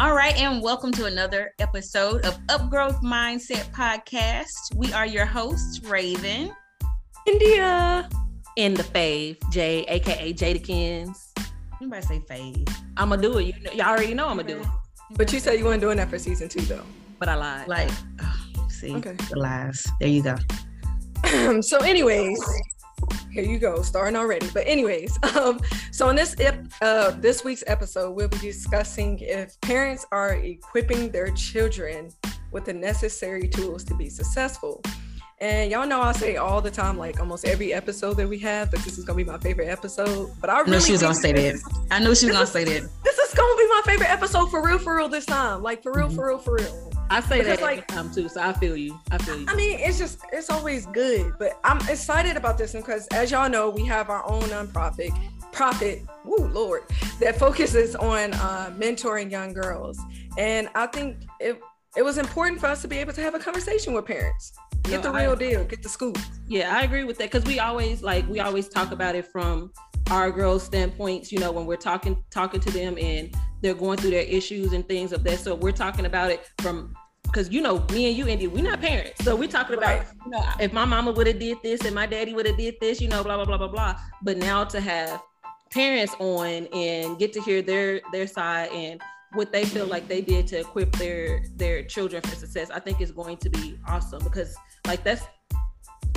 All right, and welcome to another episode of Upgrowth Mindset Podcast. We are your hosts, Raven, India, and the Fave, Jay, aka Jadakins. Anybody say Fave? I'ma do it. You know, y'all already know I'ma do it. But you said you weren't doing that for season two, though. But I lied. Like, oh, see, Okay. the lies. There you go. so, anyways, here you go, starting already. But anyways, um, so in this ep- uh, this week's episode, we'll be discussing if parents are equipping their children with the necessary tools to be successful. And y'all know I say all the time, like almost every episode that we have, that this is gonna be my favorite episode. But I really knew she was gonna say that. I knew she was gonna say that. This is gonna be my favorite episode for real, for real this time. Like for real, Mhm. for real, for real. I say Because, that like- every time too, so I feel you. I feel you. I mean, it's just it's always good, but I'm excited about this one because, as y'all know, we have our own nonprofit, profit, woo lord, that focuses on uh, mentoring young girls, and I think it it was important for us to be able to have a conversation with parents, get No, the I- real deal, get the scoop. Yeah, I agree with that because we always like we always talk about it from our girls' standpoints. You know, when we're talking talking to them and they're going through their issues and things of that. So we're talking about it from because you know me and you, Indy, we're not parents, so we're talking about Right. you know if my mama would have did this and my daddy would have did this, you know, blah blah blah blah blah. But now to have parents on and get to hear their their side and what they feel like they did to equip their their children for success, I think is going to be awesome because like that's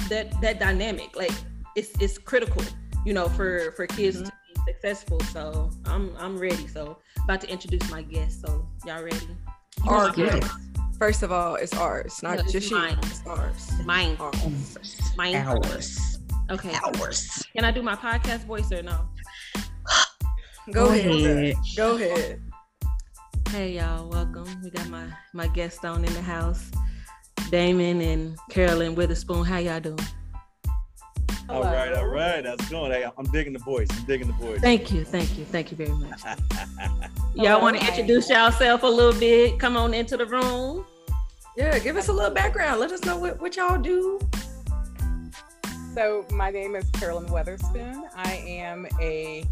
that that dynamic like it's it's critical you know for for kids to be mm-hmm. successful so i'm i'm ready so about to introduce my guest so y'all ready Our Good. girls. First of all, it's ours, not No, it's just you. mine. It's ours. mine Ours. mine Hours. okay Hours. can i do my podcast voice or no Go, Go ahead. ahead. Go ahead. hey y'all welcome we got my my guest on in the house damon and carolyn witherspoon how y'all doing All right, all right. How's it going? Hey, I'm digging the voice. I'm digging the voice. thank you thank you thank you very much y'all want to introduce yourself a little bit come on into the room Yeah, give us a little background. Let us know what, what y'all do. So my name is Carolyn Weatherspoon. I am a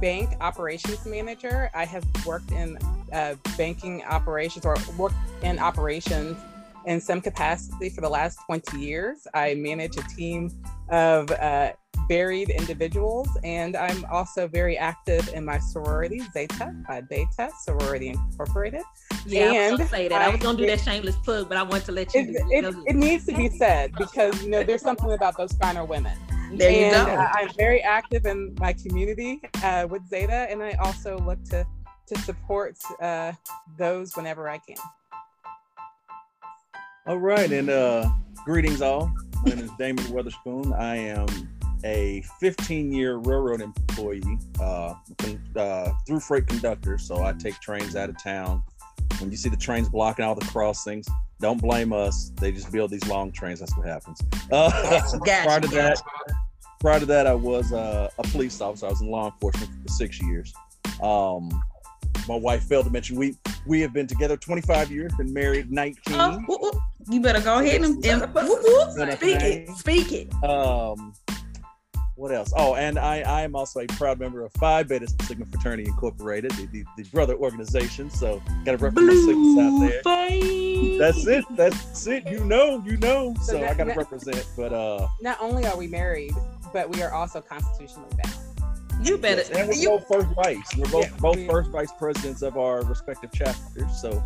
bank operations manager. I have worked in uh, banking operations or worked in operations in some capacity for the last 20 years. I manage a team of uh, varied individuals, and I'm also very active in my sorority, Zeta, Phi Beta Sorority Incorporated. Yeah, I was And gonna say that. I was gonna do that shameless plug, but I want to let you It, do it, it. it needs to be said because you know there's something about those finer women. There you and go. I- I'm very active in my community uh, with Zeta, and I also look to to support uh, those whenever I can. All right, and uh, greetings all. My name is Damon Weatherspoon. I am a 15-year railroad employee uh, uh, through freight conductor. So I take trains out of town. When you see the trains blocking all the crossings, don't blame us. They just build these long trains. That's what happens. Uh, Gotcha, prior to gotcha. that, prior to that, I was uh, a police officer. I was in law enforcement for six years. Um, my wife failed to mention we we have been together 25 years, been married 19. Oh. You better go ahead and, and whoop, whoop. Speak it. Speak it. Um, what else? Oh, and I, I am also a proud member of Phi Beta Sigma Fraternity Incorporated, the, the, the brother organization. So got to represent my Sigmas out there. face. That's it. That's it. You know, you know. So So I got to represent. But uh, Not only are we married, but we are also constitutionally bound. You better. yes, and we're you- both first vice. We're both Yeah, both we- first vice presidents of our respective chapters. So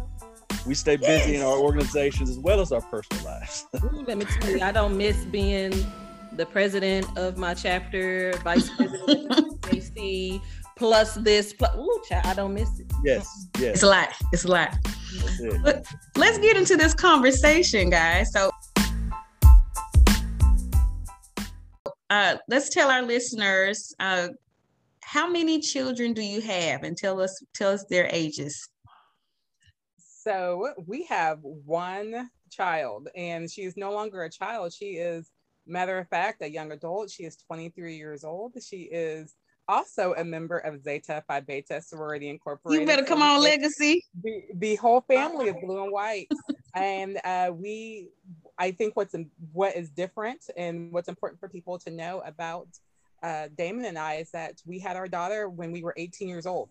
we stay busy in our organizations as well as our personal lives. Ooh, let me tell you, I don't miss being the president of my chapter, vice president of JC, plus this. Plus, ooh, child, I don't miss it. yes, yes. It's a lot. It's a lot. That's it. But let's get into this conversation, guys. So, uh, let's tell our listeners uh, how many children do you have, and tell us tell us their ages. So we have one child, and she is no longer a child. She is, matter of fact, a young adult. She is 23 years old. She is also a member of Zeta Phi Beta Sorority Incorporated. You better come on, Legacy. the, the whole family is blue and white and uh, we i think what's what is different and what's important for people to know about uh, damon and i is that we had our daughter when we were 18 years old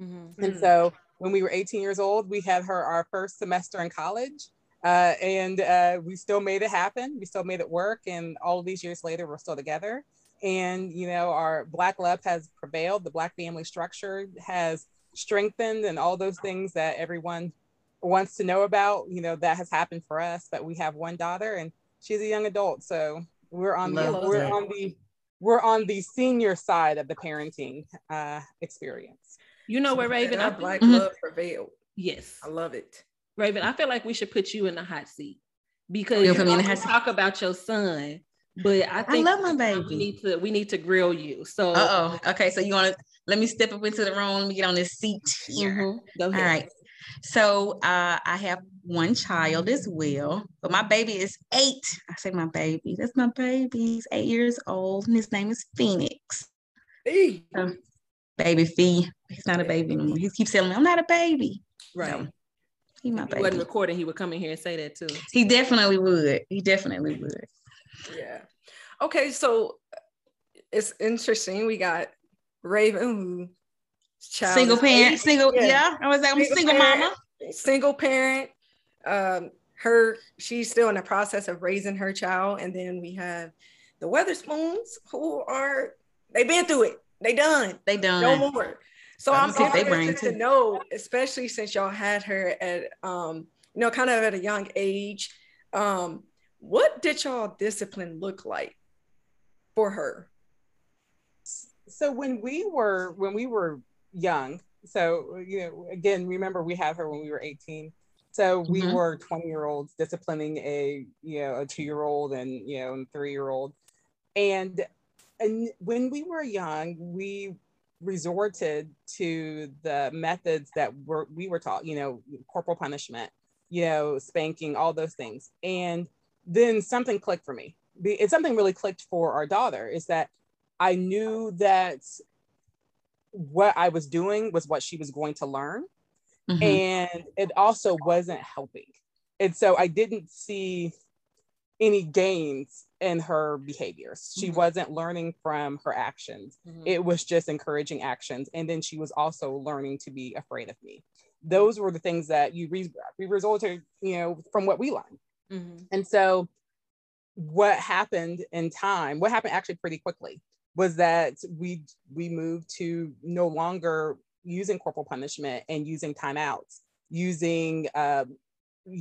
Mhm. and so when we were 18 years old. We had her our first semester in college. Uh, and uh, we still made it happen. We still made it work. And all these years later, we're still together. And, you know, our Black love has prevailed. The Black family structure has strengthened, and all those things that everyone wants to know about, you know, that has happened for us. But we have one daughter, and she's a young adult. So we're on the, we're that. on the, we're on the senior side of the parenting uh, experience. You know where Raven, I Our think- black Mhm. love prevailed. yes, I love it. Raven, I feel like we should put you in the hot seat because You'll you put me in the always hot seat. talk about your son, but I think love my We baby. need to we need to grill you. So Uh oh. Okay, so you want to let me step up into the room? Let me get on this seat here. mhm, go ahead. right. So uh, I have one child as well, but my baby is eight. I say my baby. That's my baby. He's eight years old, and his name is Phoenix. Hey, Baby Fee. He's not a baby anymore. He keeps telling me, "I'm not a baby." right. So, he my If he wasn't recording, he would come in here and say that too. He definitely would. He definitely would. Yeah. Okay, so it's interesting. We got Raven, who child single parent. eight, Single. Yeah. Yeah. I was like, I'm a Single single parent. mama. single parent. Um, her she's still in the process of raising her child, and then we have the Weatherspoons who are they've been through it. They done. They done. No more. So I'm me they bring interested to know, especially since y'all had her at um, you know, kind of at a young age. Um, what did y'all discipline look like for her? so when we were when we were young so you know again remember we had her when we were 18 so we Mhm. were 20 year olds disciplining a you know a two year old and you know and three year old and and when we were young we resorted to the methods that were we were taught you know corporal punishment you know spanking all those things and then something clicked for me it's something really clicked for our daughter is that I knew that what I was doing was what she was going to learn. Mhm. And it also wasn't helping. And so I didn't see any gains in her behaviors. She Mhm. wasn't learning from her actions. Mhm. It was just encouraging actions. And then she was also learning to be afraid of me. Those were the things that you re- resulted, you know, from what we learned. Mhm. And so what happened in time, what happened actually pretty quickly was that we we moved to no longer using corporal punishment and using timeouts, using um,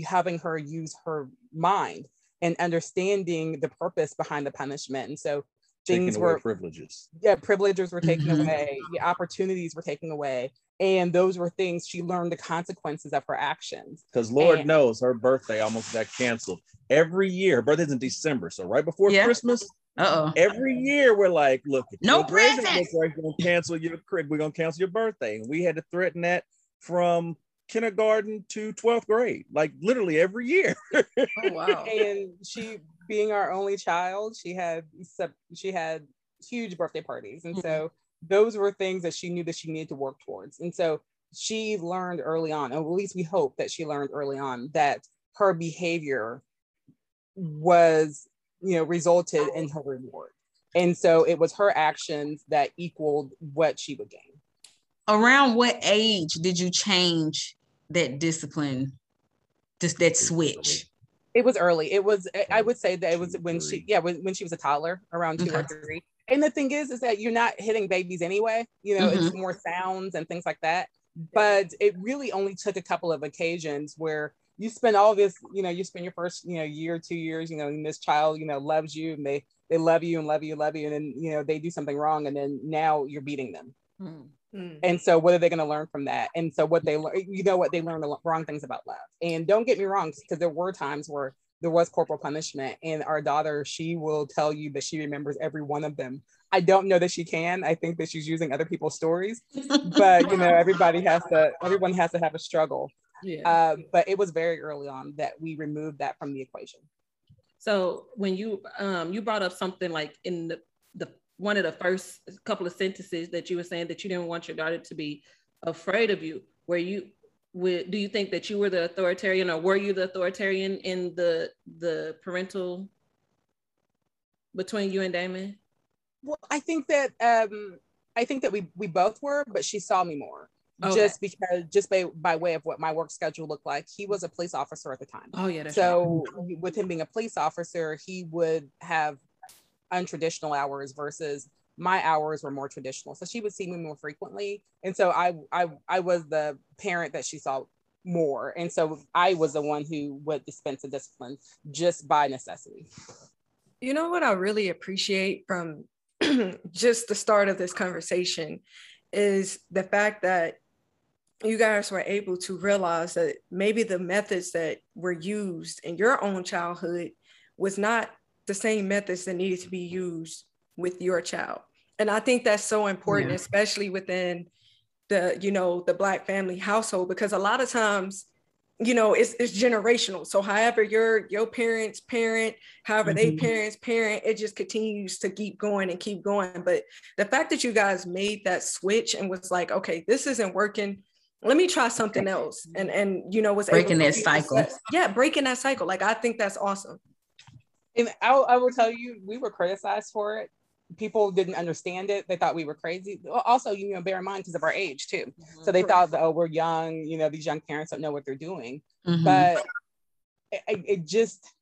having her use her mind and understanding the purpose behind the punishment. And so Taking things away were privileges. yeah, privileges were taken Mhm. away, the opportunities were taken away. And those were things she learned the consequences of her actions. Because Lord And- knows her birthday almost got canceled. Every year, her birthday's in December. So right before Yeah. Christmas, Uh oh. every year we're like, look, No your grades presents. we're gonna cancel your crib, we're gonna cancel your birthday. And we had to threaten that from kindergarten to 12th grade, like literally every year. Oh wow. and she being our only child she had she had huge birthday parties. And so mm-hmm. those were things that she knew that she needed to work towards. And so she learned early on or at least we hope that she learned early on that her behavior was you know resulted in her reward. And so it was her actions that equaled what she would gain. Around what age did you change that discipline? Just that switch. It was early. It was. I- I would say that it was when she, yeah, when, when she was a toddler, around two or three. And the thing is, is that you're not hitting babies anyway. You know, Mm-hmm. it's more sounds and things like that. But it really only took a couple of occasions where you spend all this, you know, you spend your first, you know, year, two years, you know, and this child, you know, loves you and they they love you and love you, love you, and then you know they do something wrong, and then now you're beating them. Mhm. Mm. And so, what are they going to learn from that? And so, what they learn, you know, what they learn the wrong things about love. And don't get me wrong, because there were times where there was corporal punishment, and our daughter, she will tell you that she remembers every one of them. I don't know that she can. I think that she's using other people's stories, but you know, everybody has to, everyone has to have a struggle. Yeah. Uh, but it was very early on that we removed that from the equation. So when you um you brought up something like in the the one of the first couple of sentences that you were saying that you didn't want your daughter to be afraid of you, were you do you think that you were the authoritarian or were you the authoritarian in the the parental between you and Damon? Well, I think that um, I think that we we both were, but she saw me more. Okay. just because just by, by way of what my work schedule looked like he was a police officer at the time Oh yeah, that's so with him being a police officer he would have untraditional hours versus my hours were more traditional. So she would see me more frequently. And so i i, I was the parent that she saw more. And so i was the one who would dispense the discipline just by necessity. You know what I really appreciate from just the start of this conversation is the fact that you guys were able to realize that maybe the methods that were used in your own childhood was not the same methods that needed to be used with your child. And I think that's so important, Yeah. especially within the, you know, the black family household, because a lot of times, you know, it's, it's generational. So however your your parents parent, however they Mhm. parents parent, it just continues to keep going and keep going. But the fact that you guys made that switch and was like, okay, this isn't working. Let me try something else. And and you know, was Breaking that cycle. success- Yeah, breaking that cycle. Like I think that's awesome. And I, I will tell you we were criticized for it. People didn't understand it. They thought we were crazy. Also you know bear in mind because of our age too. So they thought that oh we're young you know these young parents don't know what they're doing. Mhm. but it, it- it just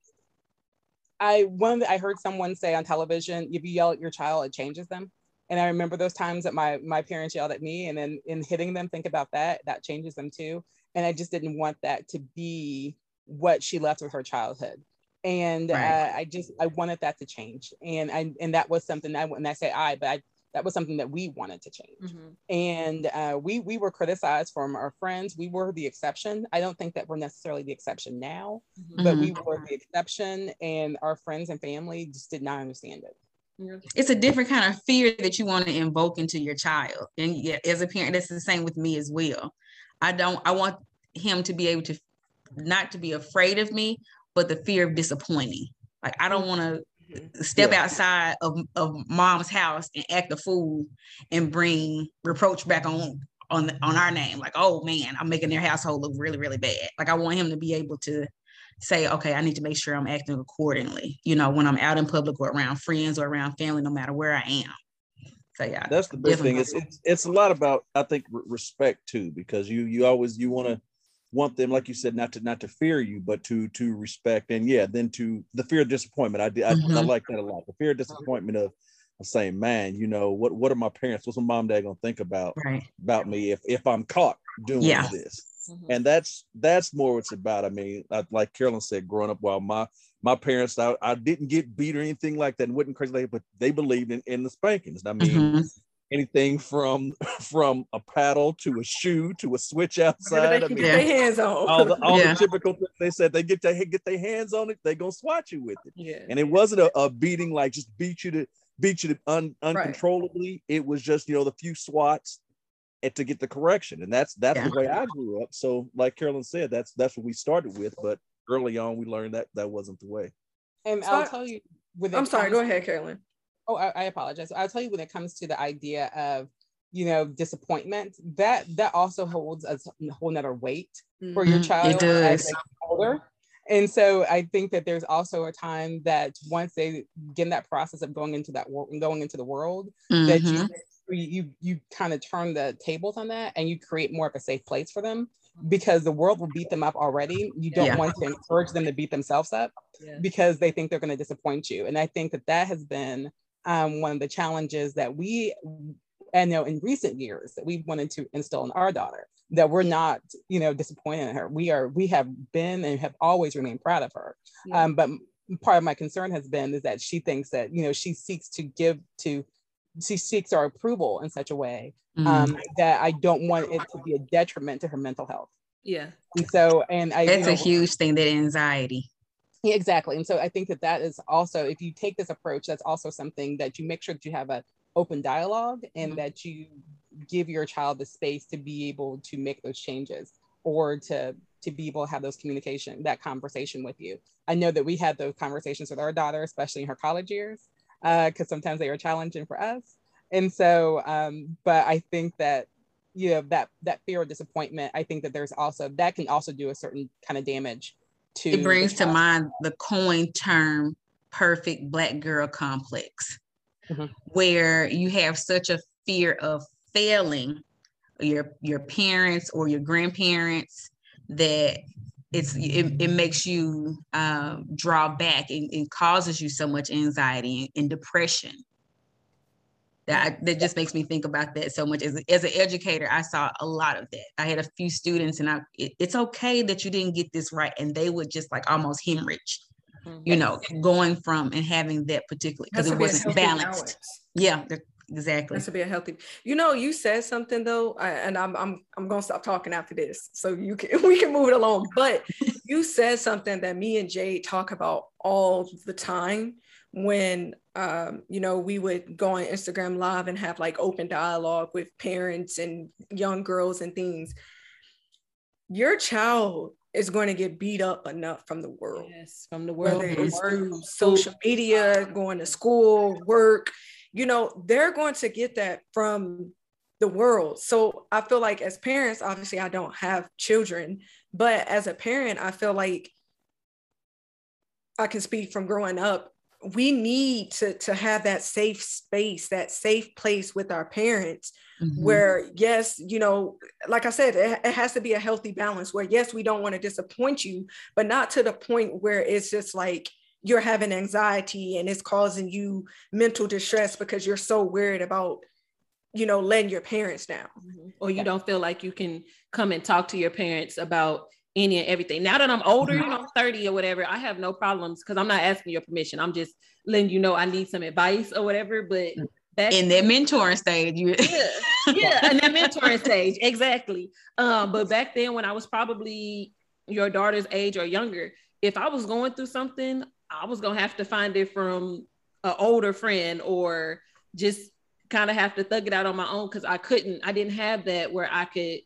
i one i heard someone say on television if you yell at your child it changes them. And i remember those times that my my parents yelled at me and then in hitting them think about that that changes them too. And i just didn't want that to be what she left with her childhood and Right. uh, i just i wanted that to change and i and that was something i and i say i but i that was something that we wanted to change Mhm. and uh, we we were criticized from our friends. We were the exception. I don't think that we're necessarily the exception now, Mhm. but we were the exception, and our friends and family just did not understand it. It's a different kind of fear that you want to invoke into your child. And yeah, as a parent, that's the same with me as well. I don't, I want him to be able to not to be afraid of me, but the fear of disappointing. Like I don't want to mm-hmm. step Yeah. outside of, of mom's house and act a fool and bring reproach back on on on our name. Like, oh man, I'm making their household look really, really bad. Like I want him to be able to say, okay, I need to make sure I'm acting accordingly, you know, when I'm out in public or around friends or around family, no matter where I am. So yeah. That's the big thing. It's, it's it's a lot about I think respect too, because you you always you want to want them like you said not to not to fear you, but to to respect and yeah, then to the fear of disappointment. I did I, I Mhm. like that a lot. The fear of disappointment of, of saying, man, you know what what are my parents? What's my mom and dad gonna think about Right. about me if if I'm caught doing Yeah. this? Mhm. and that's that's more what it's about. I mean, I, like Carolyn said, growing up, while my my parents, I, I didn't get beat or anything like that, and wasn't crazy, like but they believed in, in the spankings. I mean, Mhm. Anything from from a paddle to a shoe to a switch outside. they I can mean, get their hands on. all the all Yeah. the typical things they said they get their get their hands on it, they gonna swat you with it. yeah. And it wasn't a, a beating like just beat you to beat you to un, uncontrollably. It was just you know the few swats and to get the correction, and that's that's Yeah. the way I grew up. So like Carolyn said, that's that's what we started with, but early on we learned that that wasn't the way. And So I'll I, tell you. I'm sorry, go ahead, Carolyn. Oh, I, I apologize. I'll tell you when it comes to the idea of you know disappointment that that also holds a whole nother weight for your Mhm, it child as does. they get older. And so I think that there's also a time that once they get in that process of going into that world, going into the world, that Mhm. you you you kind of turn the tables on that and you create more of a safe place for them because the world will beat them up already. You don't Yeah. want to encourage them to beat themselves up Yeah. because they think they're going to disappoint you. And I think that that has been um, one of the challenges that we, and know in recent years that we wanted to instill in our daughter that we're not, you know, disappointed in her. We are, we have been and have always remained proud of her. Yeah. Um, but part of my concern has been is that she thinks that, you know, she seeks to give to, she seeks our approval in such a way Mhm. um, that I don't want it to be a detriment to her mental health. Yeah. And so, and I, you That's a huge thing, that anxiety. Yeah, exactly. And so I think that that is also, if you take this approach, that's also something that you make sure that you have an open dialogue and Mhm. that you give your child the space to be able to make those changes or to to be able to have those communication, that conversation with you. I know that we had those conversations with our daughter, especially in her college years, because sometimes they are challenging for us. And so, um, but I think that you know that that fear of disappointment. I think that there's also that can also do a certain kind of damage to. It brings to mind the coin term perfect black girl complex, Mhm. where you have such a fear of failing your your parents or your grandparents that it's it, it makes you um, draw back and, and, causes you so much anxiety and, and depression that that just makes me think about that so much. As, as an educator i saw a lot of that. I had a few students and i it, it's okay that you didn't get this right and they would just like almost hemorrhage mm-hmm. you know going from and having that particular because it wasn't balanced. balance. yeah exactly. Has to be a healthy you know you said something though and i'm i'm i'm gonna stop talking after this so you can we can move it along but you said something that me and jade talk about all the time when um, you know we would go on instagram live and have like open dialogue with parents and young girls and things your child is going to get beat up enough from the world. Yes from the world. Whether it's through social media going to school work you know they're going to get that from the world. So i feel like as parents obviously i don't have children but as a parent i feel like i can speak from growing up we need to to have that safe space that safe place with our parents mm-hmm. where yes you know like i said it, it, has to be a healthy balance where yes we don't want to disappoint you but not to the point where it's just like you're having anxiety and it's causing you mental distress because you're so worried about you know letting your parents down mm-hmm. or you don't feel like you can come and talk to your parents about any and everything. Now that I'm older, you know, I'm 30 or whatever, I have no problems because I'm not asking your permission. I'm just letting you know I need some advice or whatever. But back in that mentoring stage, you yeah, yeah, in that mentoring stage, exactly. Um, but back then when I was probably your daughter's age or younger, if I was going through something, I was gonna have to find it from an older friend or just kind of have to thug it out on my own because I couldn't, I didn't have that where I could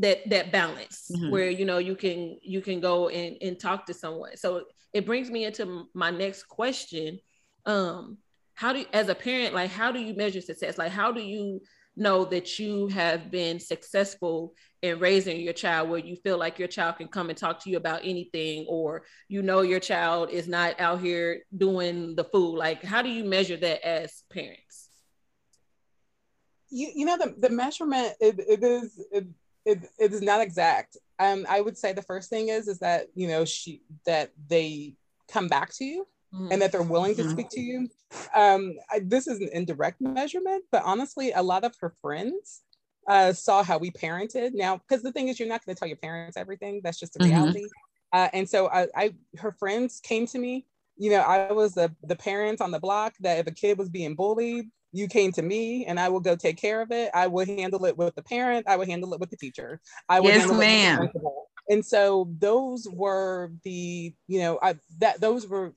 that that balance mm-hmm. where you know you can you can go and, and talk to someone. So it brings me into my next question. Um how do you, as a parent like how do you measure success? Like how do you know that you have been successful in raising your child where you feel like your child can come and talk to you about anything or you know your child is not out here doing the food? Like how do you measure that as parents? You, you know the, the measurement it, it is it, it, it is not exact. Um, I would say the first thing is is that you know she that they come back to you mm-hmm. and that they're willing to mm-hmm. speak to you. Um, I, this is an indirect measurement, but honestly, a lot of her friends uh, saw how we parented. Now, because the thing is, you're not going to tell your parents everything. That's just a mm-hmm. reality. Uh, and so I, I, her friends came to me. You know, I was the the parent on the block that if a kid was being bullied, you came to me and I will go take care of it. I will handle it with the parent. I will handle it with the teacher. I would yes, ma'am. And so those were the, you know, I that those were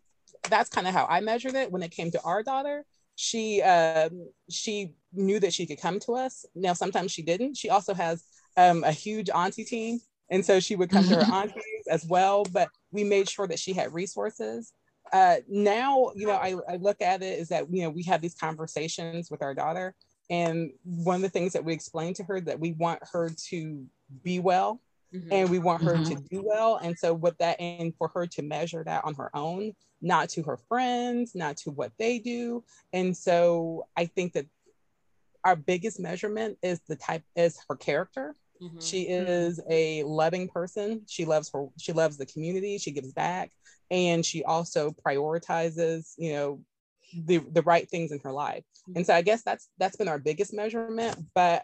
that's kind of how I measured it when it came to our daughter. She um, she knew that she could come to us. Now sometimes she didn't. She also has um, a huge auntie team, and so she would come to her aunties as well. But we made sure that she had resources uh, now, you know, I, I look at it is that, you know, we have these conversations with our daughter. And one of the things that we explain to her that we want her to be well mm-hmm. and we want her mm-hmm. to do well. And so with that, and for her to measure that on her own, not to her friends, not to what they do. And so I think that our biggest measurement is the type is her character. Mm-hmm. She is a loving person. She loves her, she loves the community, she gives back and she also prioritizes you know the the right things in her life. And so i guess that's that's been our biggest measurement but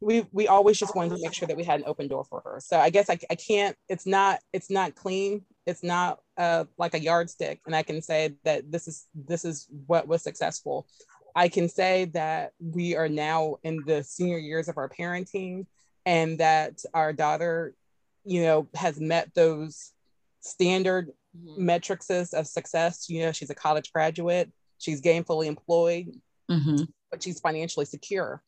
we we always just wanted to make sure that we had an open door for her. So i guess i, I can't it's not it's not clean. It's not uh, like a yardstick. And i can say that this is this is what was successful. I can say that we are now in the senior years of our parenting and that our daughter you know has met those standard mm-hmm. metrics of success. You know, she's a college graduate, she's gainfully employed, mm-hmm. but she's financially secure.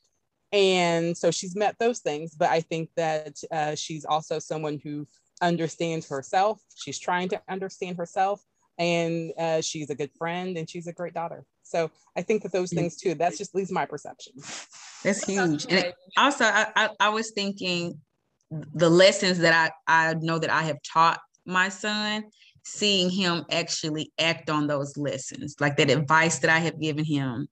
And so she's met those things, but I think that uh, she's also someone who understands herself. She's trying to understand herself, and uh, she's a good friend and she's a great daughter. So I think that those things too, that's just at least my perception. That's huge. And also, I, I, I was thinking the lessons that I, I know that I have taught my son, seeing him actually act on those lessons, like that advice that I have given him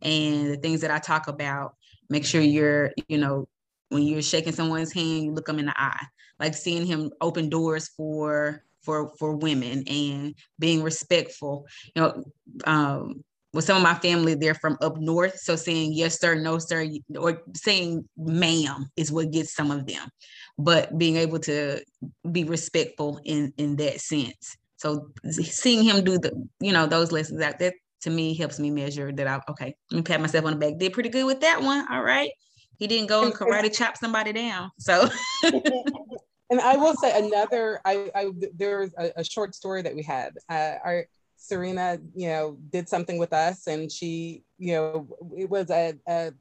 and the things that I talk about. Make sure you're, you know, when you're shaking someone's hand, you look them in the eye. Like seeing him open doors for for for women and being respectful. You know, um, with some of my family, they're from up north. So saying yes, sir, no, sir, or saying ma'am is what gets some of them. But being able to be respectful in in that sense. So seeing him do the, you know, those lessons that that to me helps me measure that I okay, let me pat myself on the back. Did pretty good with that one. All right. He didn't go and karate chop somebody down. So and I will say another. I, I there's a, a, short story that we had. Uh, our Serena, you know, did something with us, and she, you know, it was a a,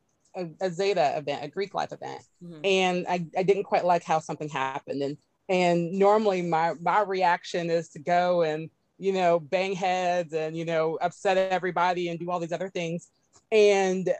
a Zeta event, a Greek life event, mm-hmm. and I, I didn't quite like how something happened, and and normally my my reaction is to go and you know bang heads and you know upset everybody and do all these other things, and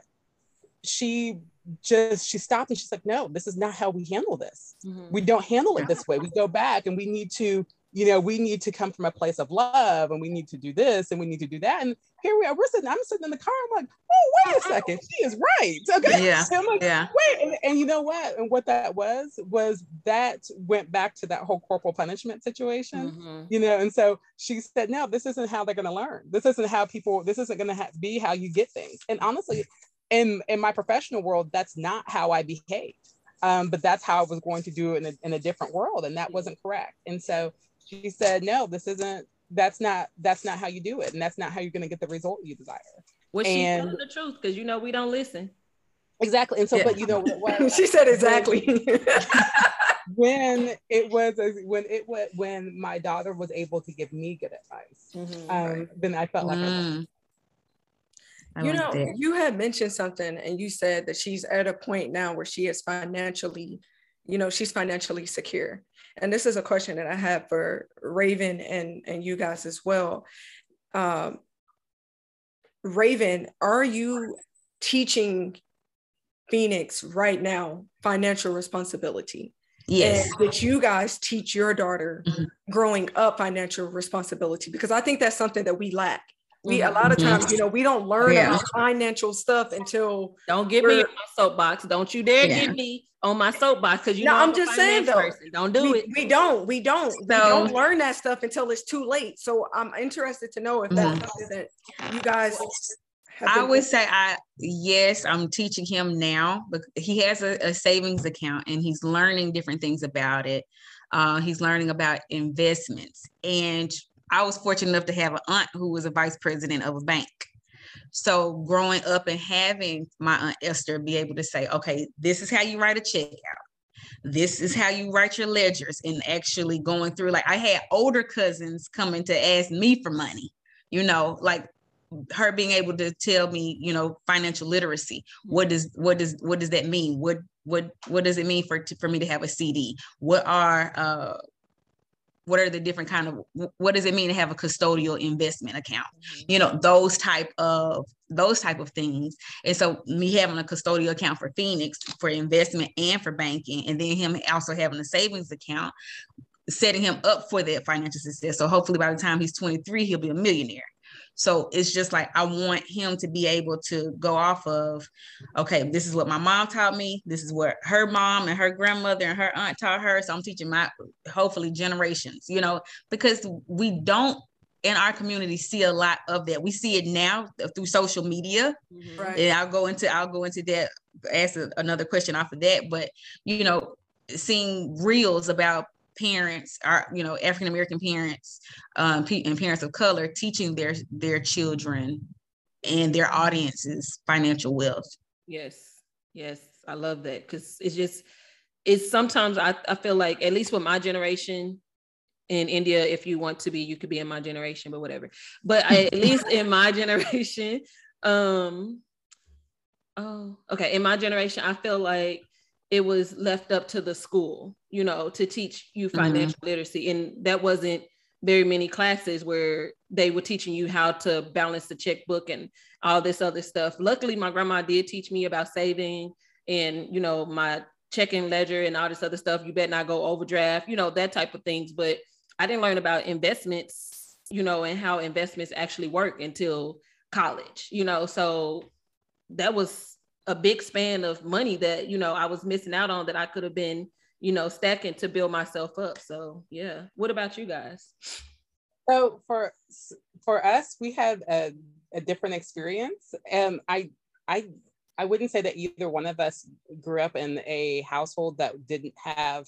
she just she stopped and she's like no this is not how we handle this. Mm-hmm. we don't handle it this way. We go back and we need to you know we need to come from a place of love and we need to do this and we need to do that and here we are we're sitting i'm sitting in the car i'm like oh wait a second she is right okay yeah so like, yeah wait and, and, you know what and what that was was that went back to that whole corporal punishment situation mm-hmm. you know and so she said no this isn't how they're going to learn this isn't how people this isn't going to ha- be how you get things and honestly in in my professional world, that's not how I behaved. Um, but that's how I was going to do it in a, in a different world, and that wasn't correct. And so she said, "No, this isn't. That's not. That's not how you do it, and that's not how you're going to get the result you desire." Well, she's telling the truth because you know we don't listen. Exactly, and so, yeah. but you know what? she said exactly. when it was when it was when my daughter was able to give me good advice, mm-hmm, um, right. then I felt like mm. I you know, that. you had mentioned something and you said that she's at a point now where she is financially, you know, she's financially secure. And this is a question that I have for Raven and, and you guys as well. Um, Raven, are you teaching Phoenix right now financial responsibility? Yes. And did you guys teach your daughter mm-hmm. growing up financial responsibility? Because I think that's something that we lack we a lot of mm-hmm. times, you know, we don't learn yeah. about financial stuff until don't get me on my soapbox. Don't you dare yeah. get me on my soapbox because you no, know I'm, I'm just saying though. Person. Don't do we, it. We don't. We don't. So, we don't learn that stuff until it's too late. So I'm interested to know if that's mm-hmm. something that you guys. I would say I yes, I'm teaching him now, but he has a, a savings account and he's learning different things about it. Uh, he's learning about investments and I was fortunate enough to have an aunt who was a vice president of a bank. So growing up and having my aunt Esther be able to say, okay, this is how you write a check out. This is how you write your ledgers and actually going through like I had older cousins coming to ask me for money, you know, like her being able to tell me, you know, financial literacy. What does what does what does that mean? What what what does it mean for for me to have a CD? What are uh what are the different kind of what does it mean to have a custodial investment account? Mm-hmm. you know those type of those type of things. And so me having a custodial account for phoenix for investment and for banking and then him also having a savings account setting him up for that financial success. So hopefully by the time he's 23 he'll be a millionaire so it's just like I want him to be able to go off of, okay, this is what my mom taught me. This is what her mom and her grandmother and her aunt taught her. So I'm teaching my hopefully generations, you know, because we don't in our community see a lot of that. We see it now through social media. Mm-hmm. Right. And I'll go into I'll go into that, ask another question off of that. But you know, seeing reels about parents are you know african american parents um, and parents of color teaching their their children and their audiences financial wealth. Yes yes i love that because it's just it's sometimes I, I feel like at least with my generation in india if you want to be you could be in my generation but whatever. But I, at least in my generation um oh okay in my generation i feel like it was left up to the school, you know, to teach you mm-hmm. financial mm-hmm. literacy. And that wasn't very many classes where they were teaching you how to balance the checkbook and all this other stuff. Luckily, my grandma did teach me about saving and, you know, my checking ledger and all this other stuff. You better not go overdraft, you know, that type of things. But I didn't learn about investments, you know, and how investments actually work until college, you know. So that was a big span of money that you know I was missing out on that I could have been you know stacking to build myself up. So yeah, what about you guys? So for for us, we had a, a different experience, and I I I wouldn't say that either one of us grew up in a household that didn't have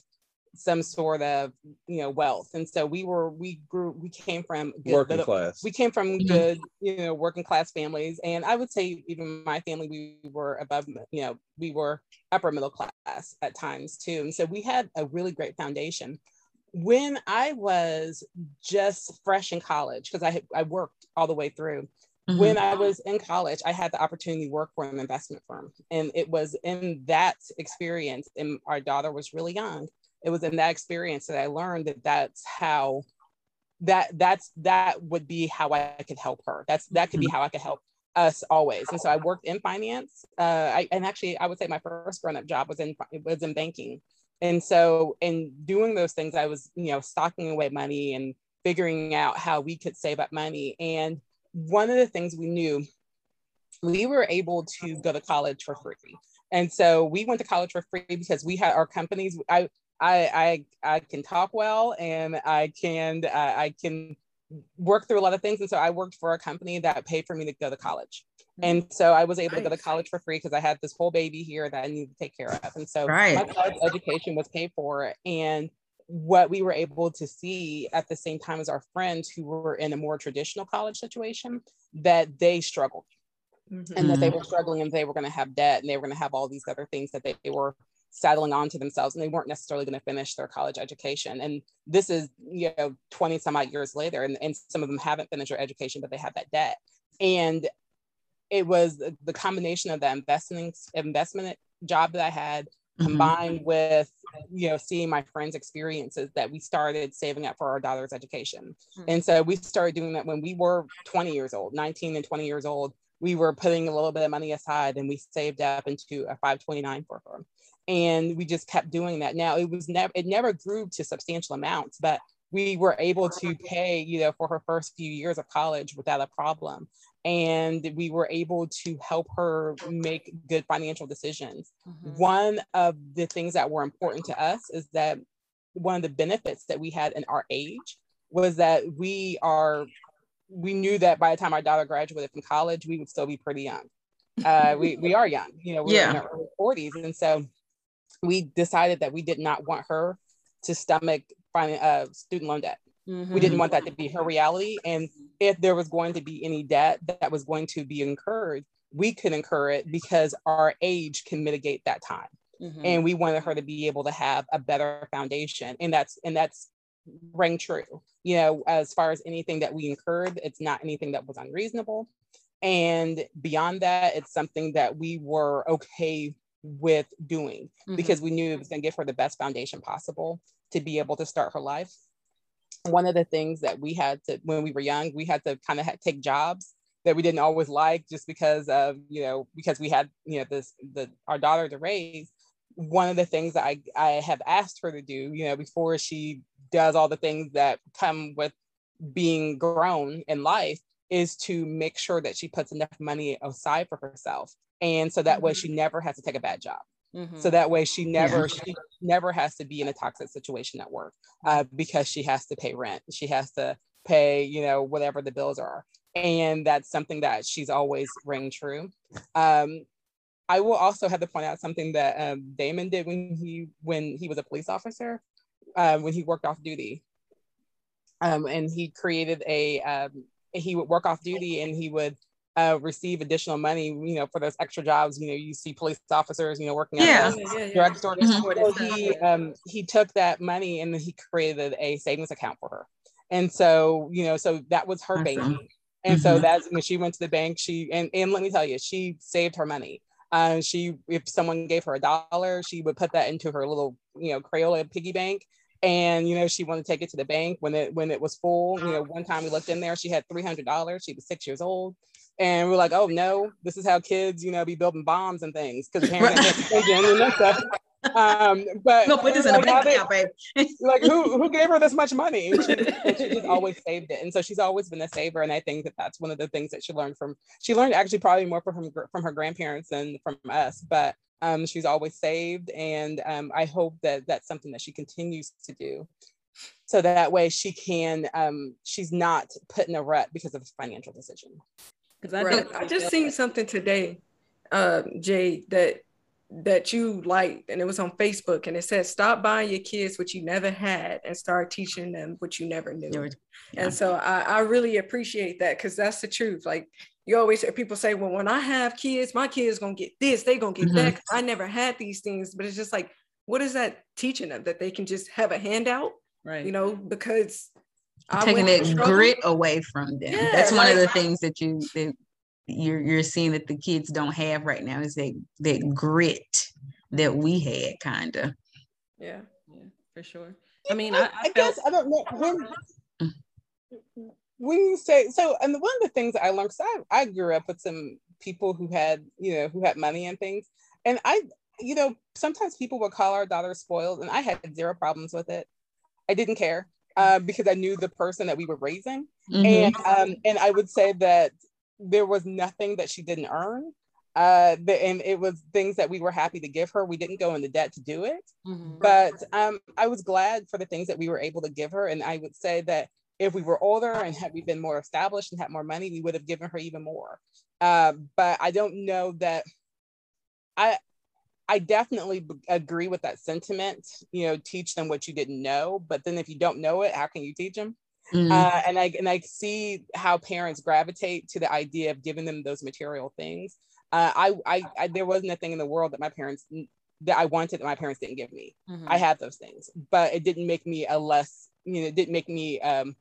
some sort of you know wealth and so we were we grew we came from good, working class we came from mm-hmm. good you know working class families and i would say even my family we were above you know we were upper middle class at times too and so we had a really great foundation when i was just fresh in college because i i worked all the way through Mm-hmm. When I was in college, I had the opportunity to work for an investment firm. And it was in that experience, and our daughter was really young it was in that experience that I learned that that's how that that's that would be how I could help her. That's that could be mm-hmm. how I could help us always. And so I worked in finance. Uh, I, and actually, I would say my first grown-up job was in was in banking. And so, in doing those things, I was you know stocking away money and figuring out how we could save up money. And one of the things we knew, we were able to go to college for free. And so we went to college for free because we had our companies. I I I I can talk well and I can uh, I can work through a lot of things. And so I worked for a company that paid for me to go to college. Mm-hmm. And so I was able nice. to go to college for free because I had this whole baby here that I needed to take care of. And so right. my college education was paid for. And what we were able to see at the same time as our friends who were in a more traditional college situation, that they struggled. Mm-hmm. And that they were struggling and they were going to have debt and they were going to have all these other things that they, they were settling onto themselves and they weren't necessarily going to finish their college education. And this is, you know, 20 some odd years later, and, and some of them haven't finished their education, but they have that debt. And it was the combination of the investment investment job that I had mm-hmm. combined with you know seeing my friends experiences that we started saving up for our daughter's education mm-hmm. and so we started doing that when we were 20 years old 19 and 20 years old we were putting a little bit of money aside and we saved up into a 529 for her and we just kept doing that now it was never it never grew to substantial amounts but we were able to pay you know for her first few years of college without a problem and we were able to help her make good financial decisions mm-hmm. one of the things that were important to us is that one of the benefits that we had in our age was that we are we knew that by the time our daughter graduated from college we would still be pretty young uh, we, we are young you know we're yeah. in our early 40s and so we decided that we did not want her to stomach finding uh, student loan debt. Mm-hmm. We didn't want that to be her reality. And if there was going to be any debt that was going to be incurred, we could incur it because our age can mitigate that time. Mm-hmm. And we wanted her to be able to have a better foundation. And that's and that's rang true. You know, as far as anything that we incurred, it's not anything that was unreasonable. And beyond that, it's something that we were okay with doing mm-hmm. because we knew it was going to give her the best foundation possible to be able to start her life. One of the things that we had to, when we were young, we had to kind of take jobs that we didn't always like just because of, you know, because we had, you know, this, the, our daughter to raise. One of the things that I, I have asked her to do, you know, before she does all the things that come with being grown in life is to make sure that she puts enough money aside for herself and so that way mm-hmm. she never has to take a bad job mm-hmm. so that way she never yeah. she never has to be in a toxic situation at work uh, because she has to pay rent she has to pay you know whatever the bills are and that's something that she's always ring true um, i will also have to point out something that um, damon did when he when he was a police officer uh, when he worked off duty um, and he created a um, he would work off duty and he would uh, receive additional money, you know, for those extra jobs. You know, you see police officers, you know, working at yeah. the drugstore. Mm-hmm. So he um, he took that money and he created a savings account for her. And so, you know, so that was her baby. And mm-hmm. so that's when she went to the bank. She and and let me tell you, she saved her money. Uh, she if someone gave her a dollar, she would put that into her little, you know, Crayola piggy bank and you know she wanted to take it to the bank when it when it was full you know one time we looked in there she had $300 she was six years old and we're like, oh no, this is how kids, you know, be building bombs and things because parents right. and stuff. um, but no, put this in a like, how bank account, baby. like who who gave her this much money? And she, and she just always saved it, and so she's always been a saver. And I think that that's one of the things that she learned from. She learned actually probably more from her, from her grandparents than from us, but um, she's always saved, and um, I hope that that's something that she continues to do. So that way she can, um, she's not put in a rut because of a financial decision. Because I, Right. I just seen something today, uh, Jay, that that you liked, and it was on Facebook, and it said, "Stop buying your kids what you never had, and start teaching them what you never knew." Yeah. And so I, I really appreciate that because that's the truth. Like you always hear people say, "Well, when I have kids, my kids gonna get this, they gonna get Mhm. that." I never had these things, but it's just like, what is that teaching them that they can just have a handout? right. You know, because taking that grit away from them. Yeah, That's one of the things that you that you're you're seeing that the kids don't have right now is that that grit that we had kind of. Yeah. yeah, for sure. I mean, I, I, I felt guess I don't know when when you say so. And one of the things that I learned, 'cause I, I grew up with some people who had you know who had money and things, and I you know sometimes people would call our daughter spoiled, and I had zero problems with it. I didn't care uh, because I knew the person that we were raising, Mhm. and um, and I would say that there was nothing that she didn't earn. Uh, the, and it was things that we were happy to give her. We didn't go into debt to do it Mhm. but um, I was glad for the things that we were able to give her. And I would say that if we were older and had we been more established and had more money, we would have given her even more. Uh, but I don't know that I I definitely b- agree with that sentiment. You know, teach them what you didn't know. But then if you don't know it, how can you teach them? Mhm. Uh, and I and I see how parents gravitate to the idea of giving them those material things. Uh, I, I I there was nothing in the world that my parents that I wanted that my parents didn't give me. Mhm. I had those things, but it didn't make me a less, you know, it didn't make me um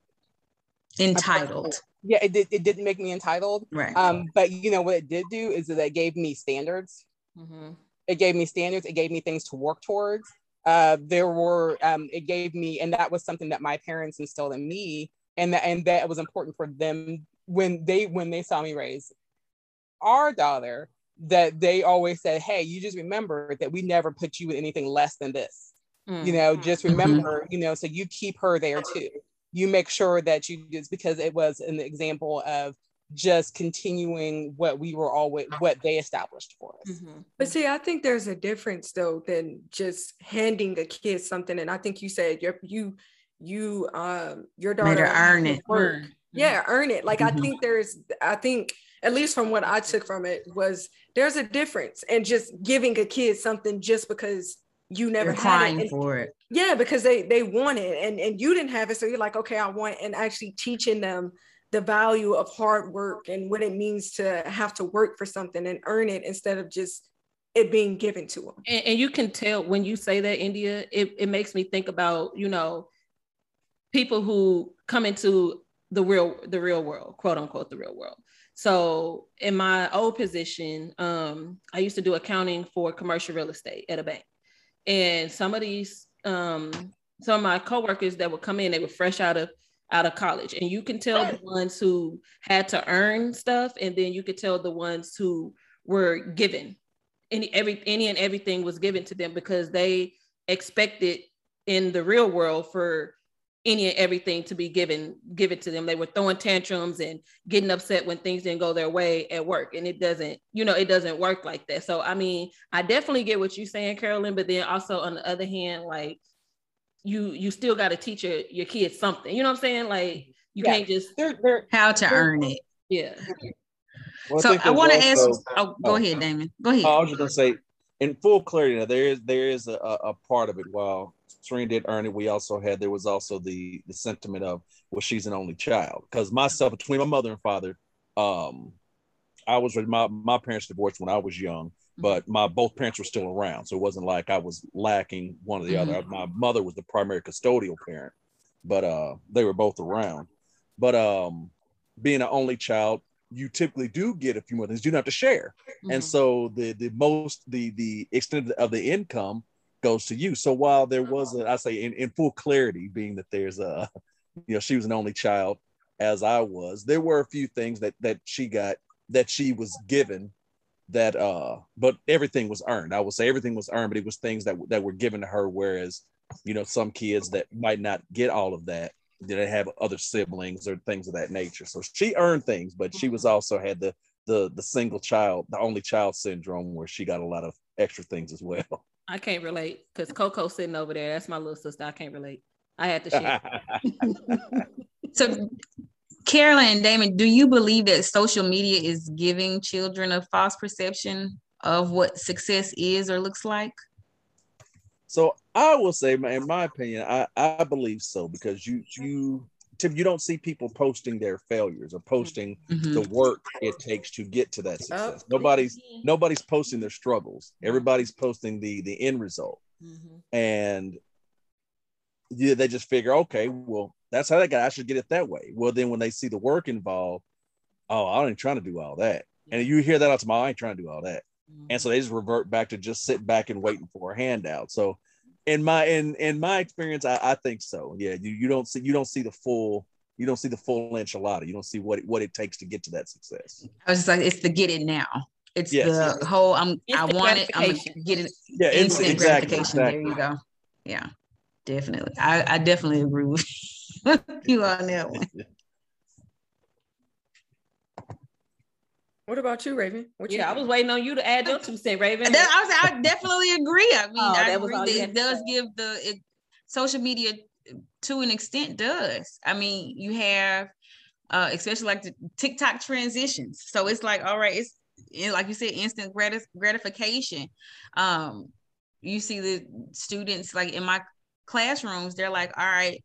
entitled. yeah, it did it didn't make me entitled. Right. Um, but you know what it did do is that it gave me standards. Mhm. It gave me standards, it gave me things to work towards. Uh there were um it gave me and that was something that my parents instilled in me and that and that was important for them when they when they saw me raise our daughter that they always said, Hey, you just remember that we never put you in anything less than this. You know just Mhm. remember you know so you keep her there too you make sure that you just because it was an example of just continuing what we were always what they established for us Mhm. But see, I think there's a difference though than just handing a kid something. And I think you said your you you um your daughter her earn it. work. Mm. Yeah, earn it. Like I Mhm. think there's I think at least from what I took from it was there's a difference and just giving a kid something just because you never They're had crying it. And- for it. yeah, because they they want it and and you didn't have it, so you're like, okay, I want and actually teaching them the value of hard work and what it means to have to work for something and earn it instead of just it being given to them. and, and you can tell when you say that Indy it, it makes me think about you know people who come into the real the real world quote unquote the real world so in my old position um, i used to do accounting for commercial real estate at a bank and some of these um, some of my coworkers that would come in they were fresh out of out of college. And you can tell the ones who had to earn stuff and then you could tell the ones who were given. Any every any and everything was given to them because they expected in the real world for any and everything to be given given to them. They were throwing tantrums and getting upset when things didn't go their way at work. And it doesn't you know it doesn't work like that. So i mean i definitely get what you're saying carolyn but then also on the other hand like you you still got to teach your, your kids something you know what i'm saying like you Yeah. can't just they're, they're, How to earn it. yeah Well, so think I want to ask. also- Oh, go oh. ahead, Damon. Go ahead. I was just gonna say, in full clarity, now there is there is a, a a part of it. While Serena did earn it, we also had there was also the the sentiment of well, she's an only child. Because myself, between my mother and father, um, I was my my parents divorced when I was young, but my both parents were still around, so it wasn't like I was lacking one or the other. My mother was the primary custodial parent, but uh, they were both around. But um, being an only child, you typically do get a few more things. You don't have to share and Mhm. so the the most the the extent of the income goes to you so while there was a i say in, in full clarity being that there's a you know she was an only child as i was there were a few things that that she got that she was given that uh but everything was earned i would say everything was earned but it was things that that were given to her whereas you know some kids that might not get all of that did they have other siblings or things of that nature so she earned things but she was also had the the the single child the only child syndrome where she got a lot of extra things as well I can't relate because Coco sitting over there. That's my little sister. I can't relate. I had to share. So, Carolyn and Damon, do you believe that social media is giving children a false perception of what success is or looks like? So I will say, in my opinion, I, I believe so because you you Tim, you don't see people posting their failures or posting Mhm. the work it takes to get to that success. Oh, nobody's nobody's posting their struggles. Everybody's posting the the end result, Mhm. and yeah, they just figure, okay, well, that's how that got. I should get it that way. Well, then when they see the work involved, oh, I ain't trying to do all that. And you hear that out the time, "Oh, I ain't trying to do all that. Mm-hmm. and so they just revert back to just sitting back and waiting for a handout so in my in in my experience i, I think so yeah you, you don't see you don't see the full you don't see the full enchilada you don't see what it, what it takes to get to that success I was just like, it's the get it now. It's Yes, the whole I'm I want it, I'm gonna get it yeah instant exactly, gratification. exactly. There you go. Yeah, definitely. I, I definitely agree with you on that one. What about you, Raven? What you Yeah, I was waiting on you to add your two cent, Raven. That, I, was, I definitely agree. I mean, Oh, I that agree that it does say. give the it, social media to an extent does. I mean, you have uh especially like the TikTok transitions. So it's like, all right, it's like you said, instant gratis- gratification. Um, you see the students like in my classrooms, they're like, all right,